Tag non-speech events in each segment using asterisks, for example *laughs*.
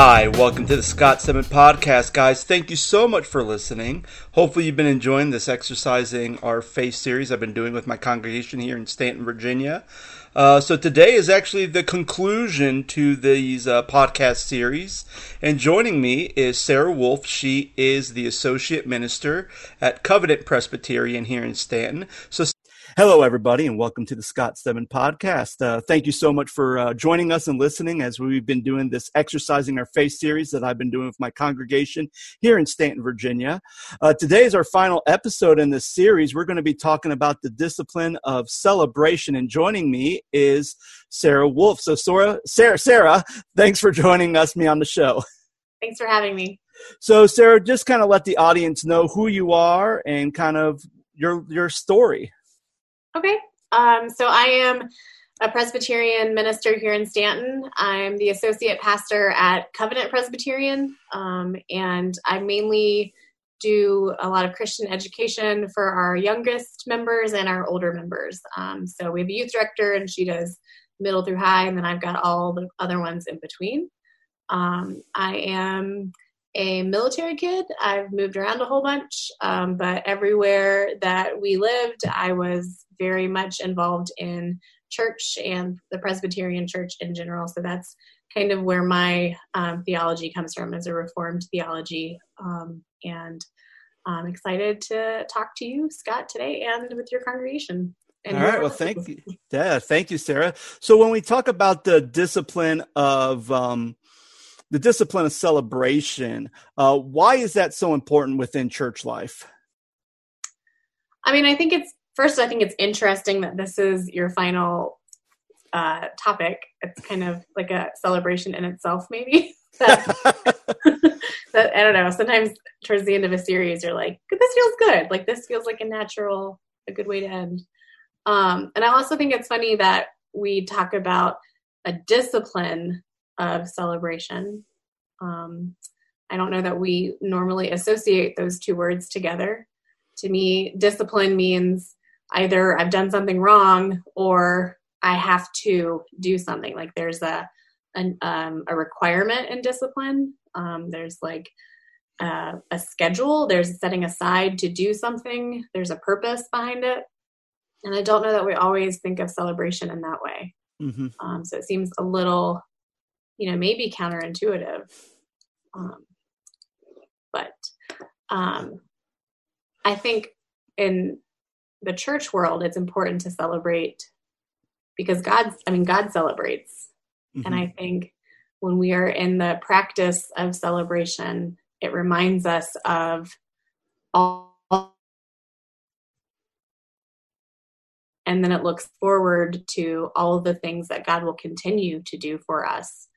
Hi, welcome to the Scott Stedman Podcast, guys. Thank you so much for listening. Hopefully, you've been enjoying this exercising our faith series I've been doing with my congregation here in Staunton, Virginia. Uh, so today is actually the conclusion to these uh, podcast series, and joining me is Sarah Wolf. She is the associate minister at Covenant Presbyterian here in Staunton. So Hello, everybody, and welcome to the Scott Stedman podcast. Uh, thank you so much for uh, joining us and listening as we've been doing this Exercising Our Faith series that I've been doing with my congregation here in Staunton, Virginia. Uh, today is our final episode in this series. We're going to be talking about the discipline of celebration, and joining me is Sarah Wolf. So, Sarah, Sarah, Sarah, thanks for joining us, me on the show. Thanks for having me. So, Sarah, just kind of let the audience know who you are and kind of your your story. Okay. Um, so I am a Presbyterian minister here in Staunton. I'm the associate pastor at Covenant Presbyterian, um, and I mainly do a lot of Christian education for our youngest members and our older members. Um, so we have a youth director, and she does middle through high, and then I've got all the other ones in between. Um, I am a military kid. I've moved around a whole bunch, um, but everywhere that we lived, I was very much involved in church and the Presbyterian church in general. So that's kind of where my um, theology comes from as a Reformed theology. Um, and I'm excited to talk to you, Scott, today and with your congregation. And All right. Well, thank you. Yeah. Thank you, Sarah. So when we talk about the discipline of, um, the discipline of celebration, uh, why is that so important within church life? I mean, I think it's first, I think it's interesting that this is your final uh, topic. It's kind of like a celebration in itself, maybe. *laughs* that, *laughs* that, I don't know. Sometimes towards the end of a series, you're like, this feels good. Like this feels like a natural, a good way to end. Um, and I also think it's funny that we talk about a discipline of celebration. Um, I don't know that we normally associate those two words together. To me, discipline means either I've done something wrong or I have to do something. Like there's a an, um, a requirement in discipline. Um, there's like uh, a schedule. There's setting aside to do something. There's a purpose behind it. And I don't know that we always think of celebration in that way. Mm-hmm. Um, so it seems a little, you know, maybe counterintuitive. Um, but um, I think in the church world, it's important to celebrate because God, I mean, God celebrates. Mm-hmm. And I think when we are in the practice of celebration, it reminds us of all. And then it looks forward to all of the things that God will continue to do for us.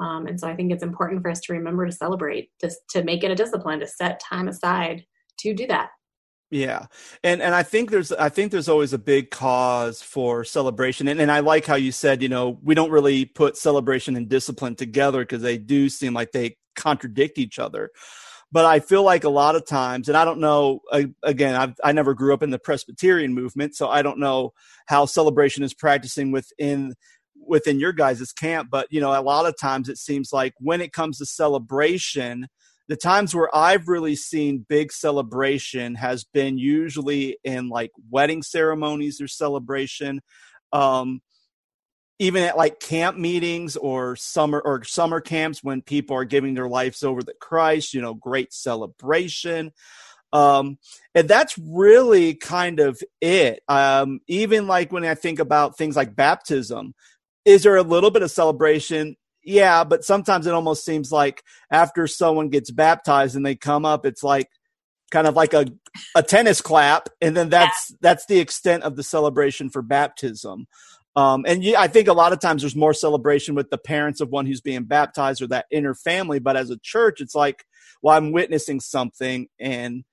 Um, and so I think it's important for us to remember to celebrate, to make it a discipline, to set time aside to do that. Yeah. And and I think there's I think there's always a big cause for celebration. And and I like how you said, you know, we don't really put celebration and discipline together because they do seem like they contradict each other. But I feel like a lot of times, and I don't know, again, I've, I never grew up in the Presbyterian movement, so I don't know how celebration is practicing within within your guys' camp. But you know, a lot of times it seems like when it comes to celebration, the times where I've really seen big celebration has been usually in like wedding ceremonies or celebration. Um, even at like camp meetings or summer or summer camps when people are giving their lives over to Christ, you know, great celebration. Um, and that's really kind of it. Um, even like when I think about things like baptism, is there a little bit of celebration? yeah, but sometimes it almost seems like after someone gets baptized and they come up, it's like kind of like a, a tennis clap, and then that's that's the extent of the celebration for baptism. Um, and yeah, I think a lot of times there's more celebration with the parents of one who's being baptized or that inner family. But as a church, it's like, well, I'm witnessing something, and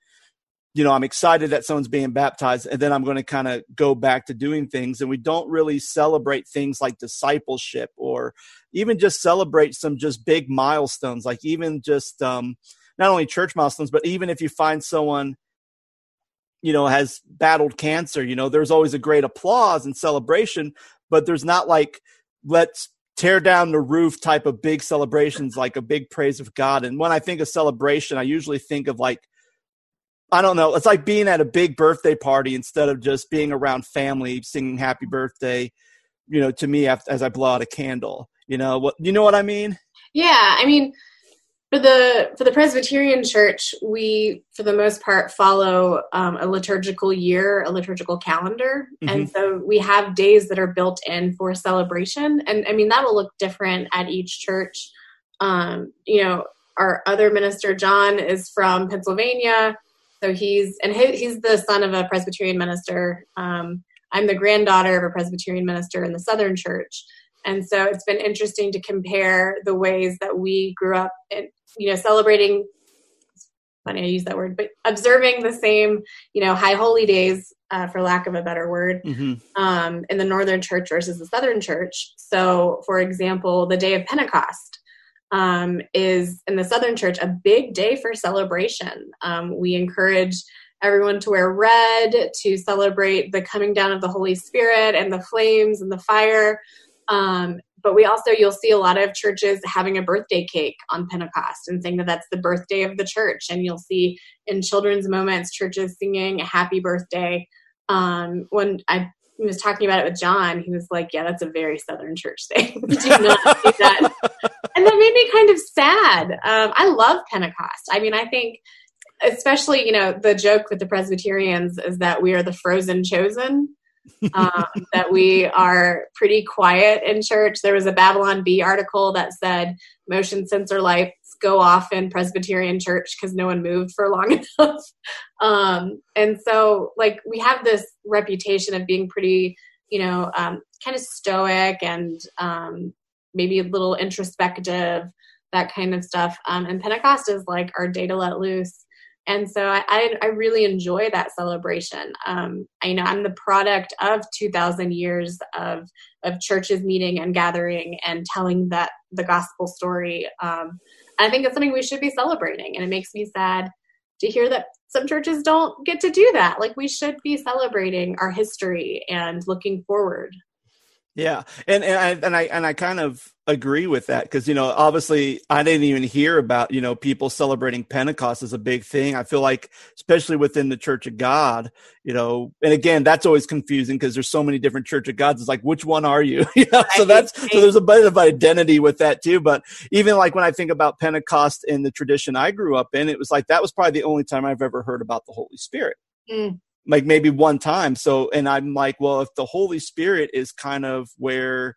you know, I'm excited that someone's being baptized, and then I'm going to kind of go back to doing things. And we don't really celebrate things like discipleship or even just celebrate some just big milestones, like even just um, not only church milestones, but even if you find someone, you know, has battled cancer, you know, there's always a great applause and celebration, but there's not like, let's tear down the roof type of big celebrations, like a big praise of God. And when I think of celebration, I usually think of like, I don't know, it's like being at a big birthday party instead of just being around family singing happy birthday, you know, to me as I blow out a candle. You know what you know what I mean? Yeah, I mean for the for the Presbyterian Church, we for the most part follow um, a liturgical year, a liturgical calendar, mm-hmm. and so we have days that are built in for celebration. And I mean that will look different at each church. Um, you know, our other minister John is from Pennsylvania, so he's and he, he's the son of a Presbyterian minister. Um, I'm the granddaughter of a Presbyterian minister in the Southern Church. And so it's been interesting to compare the ways that we grew up in, you know, celebrating funny I use that word, but observing the same, you know, high holy days, uh, for lack of a better word, mm-hmm. um, in the Northern Church versus the Southern Church. So, for example, the day of Pentecost um, is in the Southern Church a big day for celebration. Um, we encourage everyone to wear red to celebrate the coming down of the Holy Spirit and the flames and the fire. Um, but we also you'll see a lot of churches having a birthday cake on pentecost and saying that that's the birthday of the church and you'll see in children's moments churches singing a happy birthday um, when i was talking about it with john he was like yeah that's a very southern church thing. *laughs* Do not do that. And that made me kind of sad. Um, i love pentecost. I mean i think especially you know the joke with the presbyterians is that we are the frozen chosen um, *laughs* that we are pretty quiet in church. There was a Babylon Bee article that said motion sensor lights go off in Presbyterian church because no one moved for long *laughs* enough. Um, and so, like, we have this reputation of being pretty, you know, um, kind of stoic and um, maybe a little introspective, that kind of stuff. Um, and Pentecost is like our day to let loose and so I, I, really enjoy that celebration. Um, I know I'm the product of 2,000 years of of churches meeting and gathering and telling that the gospel story. Um, I think it's something we should be celebrating, and it makes me sad to hear that some churches don't get to do that. Like we should be celebrating our history and looking forward. Yeah, and and I and I and I kind of agree with that because you know obviously I didn't even hear about you know people celebrating Pentecost as a big thing. I feel like especially within the Church of God, you know, and again that's always confusing because there's so many different Church of Gods. It's like which one are you? *laughs* you know, so that's so there's a bit of identity with that too. But even like when I think about Pentecost in the tradition I grew up in, it was like that was probably the only time I've ever heard about the Holy Spirit. Mm like maybe one time. So, and I'm like, well, if the Holy Spirit is kind of where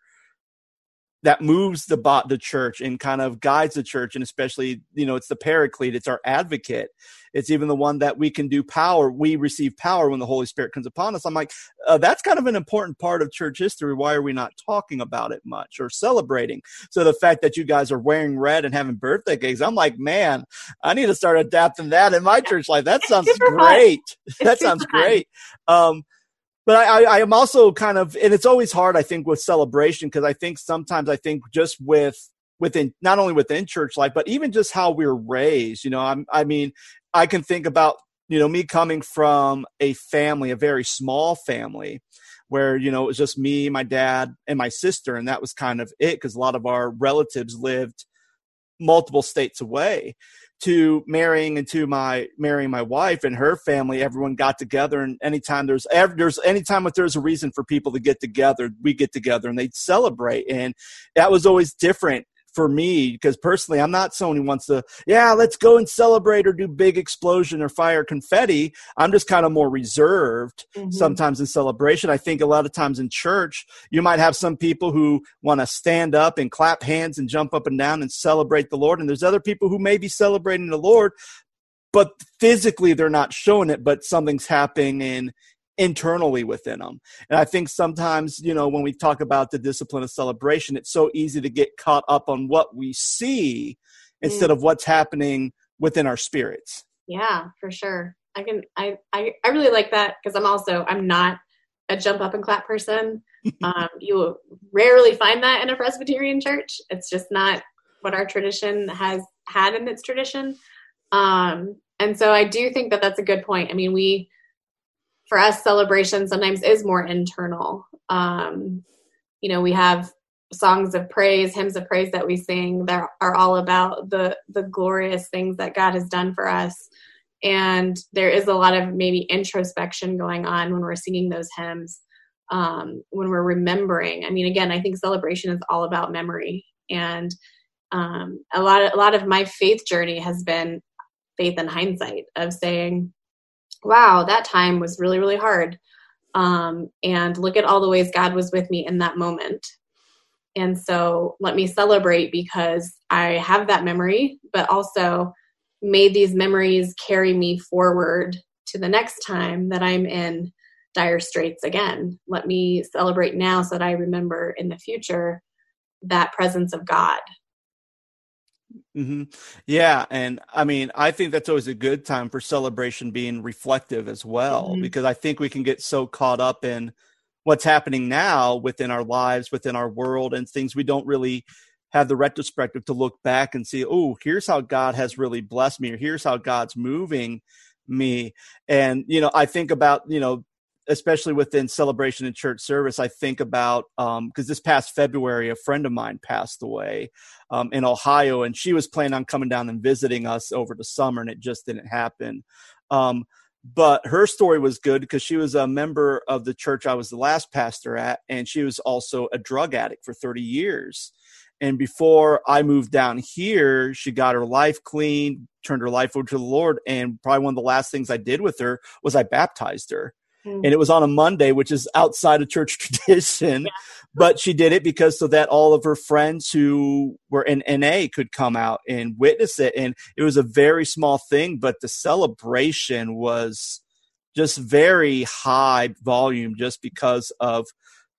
that moves the bot the church and kind of guides the church and especially you know it's the paraclete it's our advocate. It's even the one that we can do power we receive power when the holy spirit comes upon us. I'm like uh, that's kind of an important part of church history. Why are we not talking about it much or celebrating? So the fact that you guys are wearing red and having birthday cakes i'm like man i need to start adapting that in my church life. That sounds great. *laughs* That sounds great. Um, but I, I, am also kind of, and it's always hard, I think, with celebration because I think sometimes I think just with within not only within church life, but even just how we're raised. You know, I'm, I mean, I can think about you know me coming from a family, a very small family, where you know it was just me, my dad, and my sister, and that was kind of it because a lot of our relatives lived multiple states away to marrying into my marrying my wife and her family everyone got together and anytime there's ever there's anytime if there's a reason for people to get together we get together and they celebrate. And that was always different for me because personally i'm not someone who wants to yeah let's go and celebrate or do big explosion or fire confetti i'm just kind of more reserved mm-hmm. sometimes in celebration i think a lot of times in church you might have some people who want to stand up and clap hands and jump up and down and celebrate the lord and there's other people who may be celebrating the lord but physically they're not showing it but something's happening in internally within them. And I think sometimes, you know, when we talk about the discipline of celebration, it's so easy to get caught up on what we see instead mm. of what's happening within our spirits. Yeah, for sure. I can I I, I really like that because I'm also I'm not a jump up and clap person. *laughs* um, you will rarely find that in a Presbyterian church. It's just not what our tradition has had in its tradition. Um, and so I do think that that's a good point. I mean, we for us celebration sometimes is more internal um, you know we have songs of praise, hymns of praise that we sing that are all about the the glorious things that God has done for us. And there is a lot of maybe introspection going on when we're singing those hymns, um, when we're remembering. I mean, again, I think celebration is all about memory, and um, a lot of a lot of my faith journey has been faith in hindsight of saying, "Wow, that time was really really hard." Um, and look at all the ways God was with me in that moment and so let me celebrate because I have that memory, but also made these memories carry me forward to the next time that I'm in dire straits again. Let me celebrate now so that I remember in the future that presence of God. Mm-hmm. Yeah, and I mean, I think that's always a good time for celebration being reflective as well, mm-hmm. because I think we can get so caught up in what's happening now within our lives, within our world, and things we don't really have the retrospective to look back and see, oh, here's how God has really blessed me, or here's how God's moving me. And, you know, I think about, you know, especially within celebration and church service, I think about because um, this past February, a friend of mine passed away um, in Ohio, and she was planning on coming down and visiting us over the summer, and it just didn't happen. Um, but her story was good because she was a member of the church I was the last pastor at, and she was also a drug addict for 30 years. And before I moved down here, she got her life clean, turned her life over to the Lord. And probably one of the last things I did with her was I baptized her. Mm. And it was on a Monday, which is outside of church *laughs* tradition. Yeah. But she did it because so that all of her friends who were in NA could come out and witness it. And it was a very small thing, but the celebration was just very high volume just because of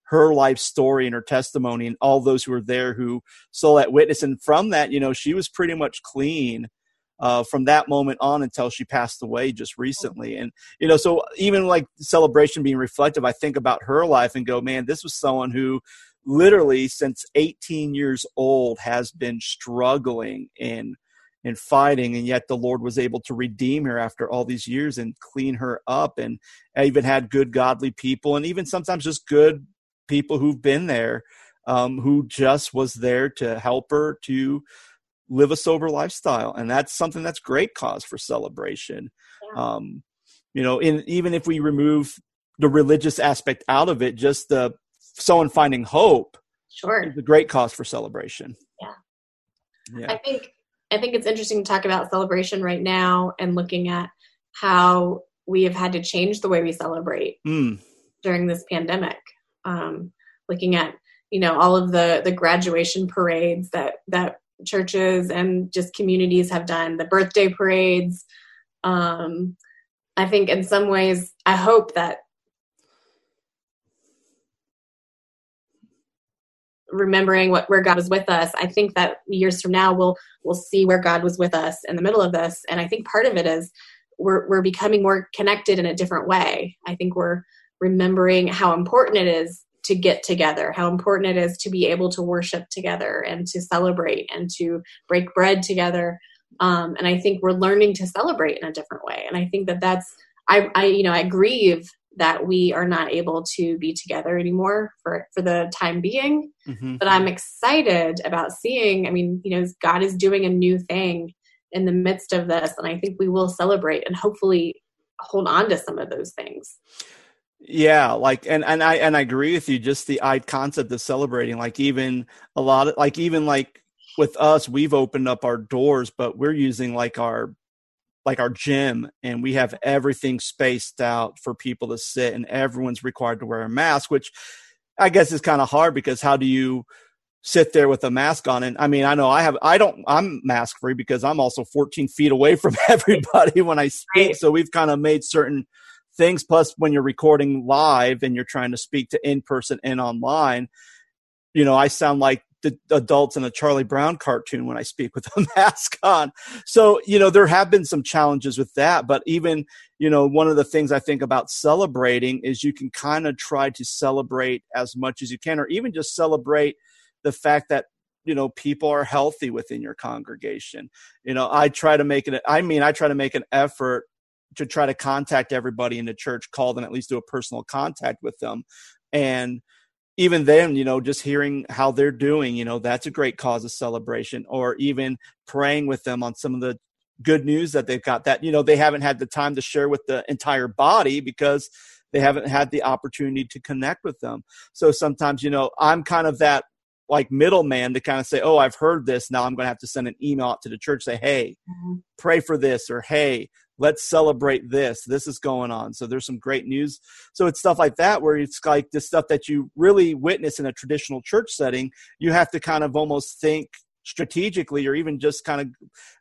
her life story and her testimony and all those who were there who saw that witness. And from that, you know, she was pretty much clean uh, from that moment on until she passed away just recently. And, you know, so even like celebration being reflective, I think about her life and go, man, this was someone who literally since 18 years old has been struggling in and fighting and yet the lord was able to redeem her after all these years and clean her up and even had good godly people and even sometimes just good people who've been there um, who just was there to help her to live a sober lifestyle and that's something that's great cause for celebration. Yeah. um, you know in, even if we remove the religious aspect out of it just the someone finding hope sure. is a great cause for celebration. Yeah. Yeah. I think i think it's interesting to talk about celebration right now and looking at how we have had to change the way we celebrate mm. during this pandemic. Um, looking at you know all of the the graduation parades that that churches and just communities have done the birthday parades. Um, i think in some ways i hope that remembering what where god was with us i think that years from now we'll we'll see where god was with us in the middle of this. And i think part of it is we're we're becoming more connected in a different way. I think we're remembering how important it is to get together, how important it is to be able to worship together and to celebrate and to break bread together. Um, and I think we're learning to celebrate in a different way. And I think that that's, I, I, you know, I grieve that we are not able to be together anymore for for the time being. Mm-hmm. But I'm excited about seeing. I mean, you know, God is doing a new thing in the midst of this, and I think we will celebrate and hopefully hold on to some of those things. Yeah, like and and I and I agree with you. Just the I concept of celebrating, like even a lot of like even like with us, we've opened up our doors, but we're using like our like our gym and we have everything spaced out for people to sit and everyone's required to wear a mask which i guess is kind of hard because how do you sit there with a mask on and i mean i know i have i don't i'm mask free because i'm also 14 feet away from *laughs* everybody when i speak so we've kind of made certain things. Plus, when you're recording live and you're trying to speak to in person and online, you know, I sound like the adults in a Charlie Brown cartoon when I speak with a *laughs* mask on. So, you know, there have been some challenges with that. But even, you know, one of the things I think about celebrating is you can kind of try to celebrate as much as you can, or even just celebrate the fact that you know people are healthy within your congregation you know i try to make it i mean i try to make an effort to try to contact everybody in the church, call them at least do a personal contact with them, and even then, you know, just hearing how they're doing, you know, that's a great cause of celebration, or even praying with them on some of the good news that they've got that, you know, they haven't had the time to share with the entire body because they haven't had the opportunity to connect with them. So sometimes, you know, I'm kind of that like middleman to kind of say, "Oh, I've heard this. Now I'm going to have to send an email out to the church say, "Hey, mm-hmm. pray for this," or "Hey, let's celebrate this. This is going on." So there's some great news. So it's stuff like that where it's like the stuff that you really witness in a traditional church setting. You have to kind of almost think strategically or even just kind of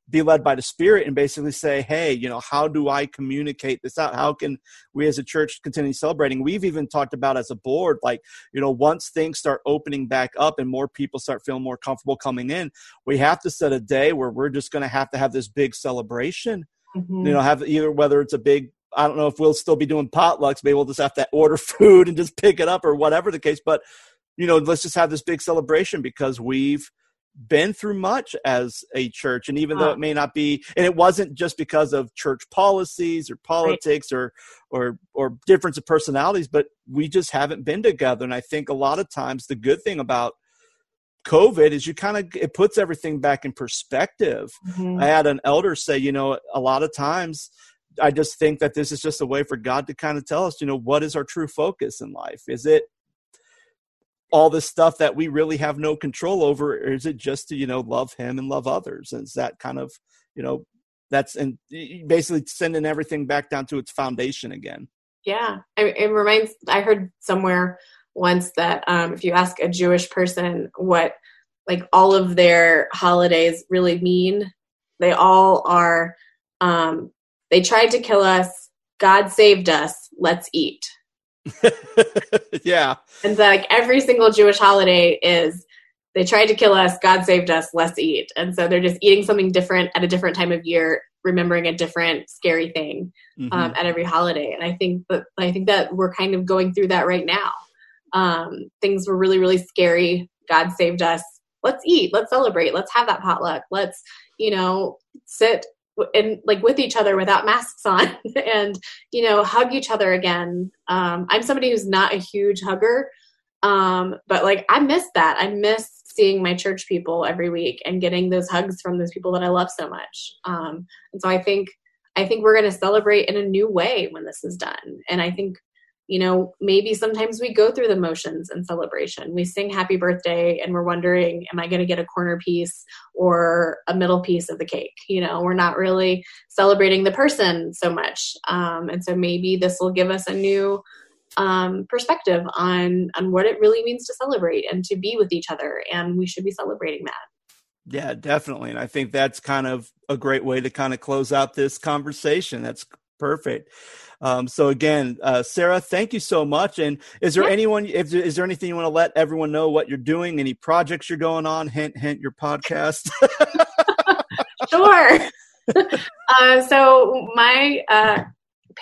be led by the spirit and basically say hey you know how do i communicate this out how can we as a church continue celebrating we've even talked about as a board like you know once things start opening back up and more people start feeling more comfortable coming in we have to set a day where we're just going to have to have this big celebration mm-hmm. you know have either whether it's a big I don't know if we'll still be doing potlucks. Maybe we'll just have to order *laughs* food and just pick it up or whatever the case. But you know, let's just have this big celebration because we've been through much as a church and even though it may not be and it wasn't just because of church policies or politics right. or or or difference of personalities but we just haven't been together and i think a lot of times the good thing about covid is you kind of it puts everything back in perspective. Mm-hmm. i had an elder say you know a lot of times i just think that this is just a way for god to kind of tell us you know what is our true focus in life? Is it all this stuff that we really have no control over or is it just to you know love him and love others? And is that kind of you know that's and basically sending everything back down to its foundation again. Yeah. It reminds i heard somewhere once that um, if you ask a jewish person what like all of their holidays really mean they all are um, they tried to kill us god saved us let's eat *laughs* yeah. And so, like every single Jewish holiday is they tried to kill us, God saved us, let's eat. And so they're just eating something different at a different time of year, remembering a different scary thing mm-hmm. um, at every holiday. And I think that I think that we're kind of going through that right now. Um, things were really, really scary. God saved us. Let's eat. Let's celebrate. Let's have that potluck. Let's, you know, sit and like with each other without masks on *laughs* and you know hug each other again um, i'm somebody who's not a huge hugger um, but like i miss that i miss seeing my church people every week and getting those hugs from those people that i love so much um, and so i think i think we're going to celebrate in a new way when this is done and i think you know, maybe sometimes we go through the motions in celebration. We sing happy birthday and we're wondering, am I going to get a corner piece or a middle piece of the cake? You know, we're not really celebrating the person so much. Um, and so maybe this will give us a new um, perspective on, on what it really means to celebrate and to be with each other. And we should be celebrating that. Yeah, definitely. And I think that's kind of a great way to kind of close out this conversation. That's perfect. Um, so again, uh, Sarah, thank you so much. And is there yeah. anyone? If, is there anything you want to let everyone know what you're doing? Any projects you're going on? Hint, hint. Your podcast. *laughs* sure. *laughs* uh, so my uh,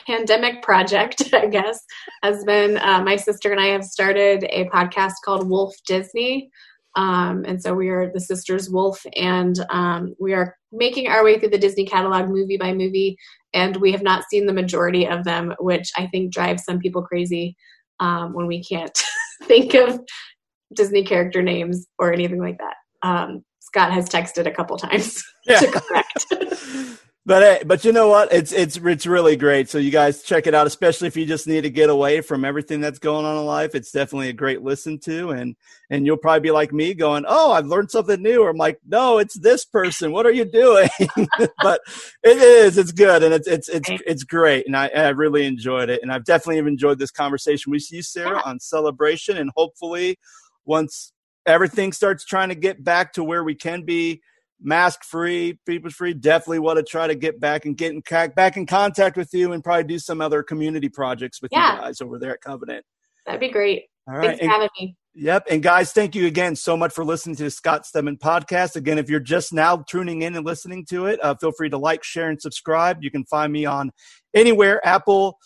pandemic project, *laughs* I guess, has been uh, my sister and I have started a podcast called Wolf Disney. Um, and so we are the sisters Wolf, and um, we are making our way through the Disney catalog movie by movie and we have not seen the majority of them, which I think drives some people crazy um, when we can't *laughs* think of Disney character names or anything like that. Um, Scott has texted a couple times *laughs* yeah. to correct. But hey, but you know what? It's it's it's really great. So you guys check it out, especially if you just need to get away from everything that's going on in life. It's definitely a great listen to, and and you'll probably be like me, going, "Oh, I've learned something new." Or I'm like, "No, it's this person. What are you doing?" *laughs* but it is. It's good, and it's it's it's it's great, and I I really enjoyed it, and I've definitely enjoyed this conversation with you, Sarah, on celebration, and hopefully, once everything starts trying to get back to where we can be mask free, people free. Definitely want to try to get back and get in, back in contact with you and probably do some other community projects with yeah. you guys over there at Covenant. That'd be great. All right. Thanks for having me. Yep. And guys, thank you again so much for listening to the Scott Stedman podcast. Again, if you're just now tuning in and listening to it, uh, feel free to like, share, and subscribe. You can find me on anywhere, Apple,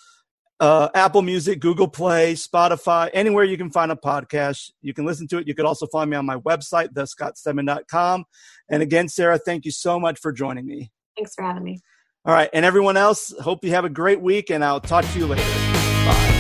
uh, Apple Music, Google Play, Spotify, anywhere you can find a podcast. You can listen to it. You can also find me on my website, thescottstedman.com. And again, Sarah, thank you so much for joining me. Thanks for having me. All right. And everyone else, hope you have a great week, and I'll talk to you later. Bye.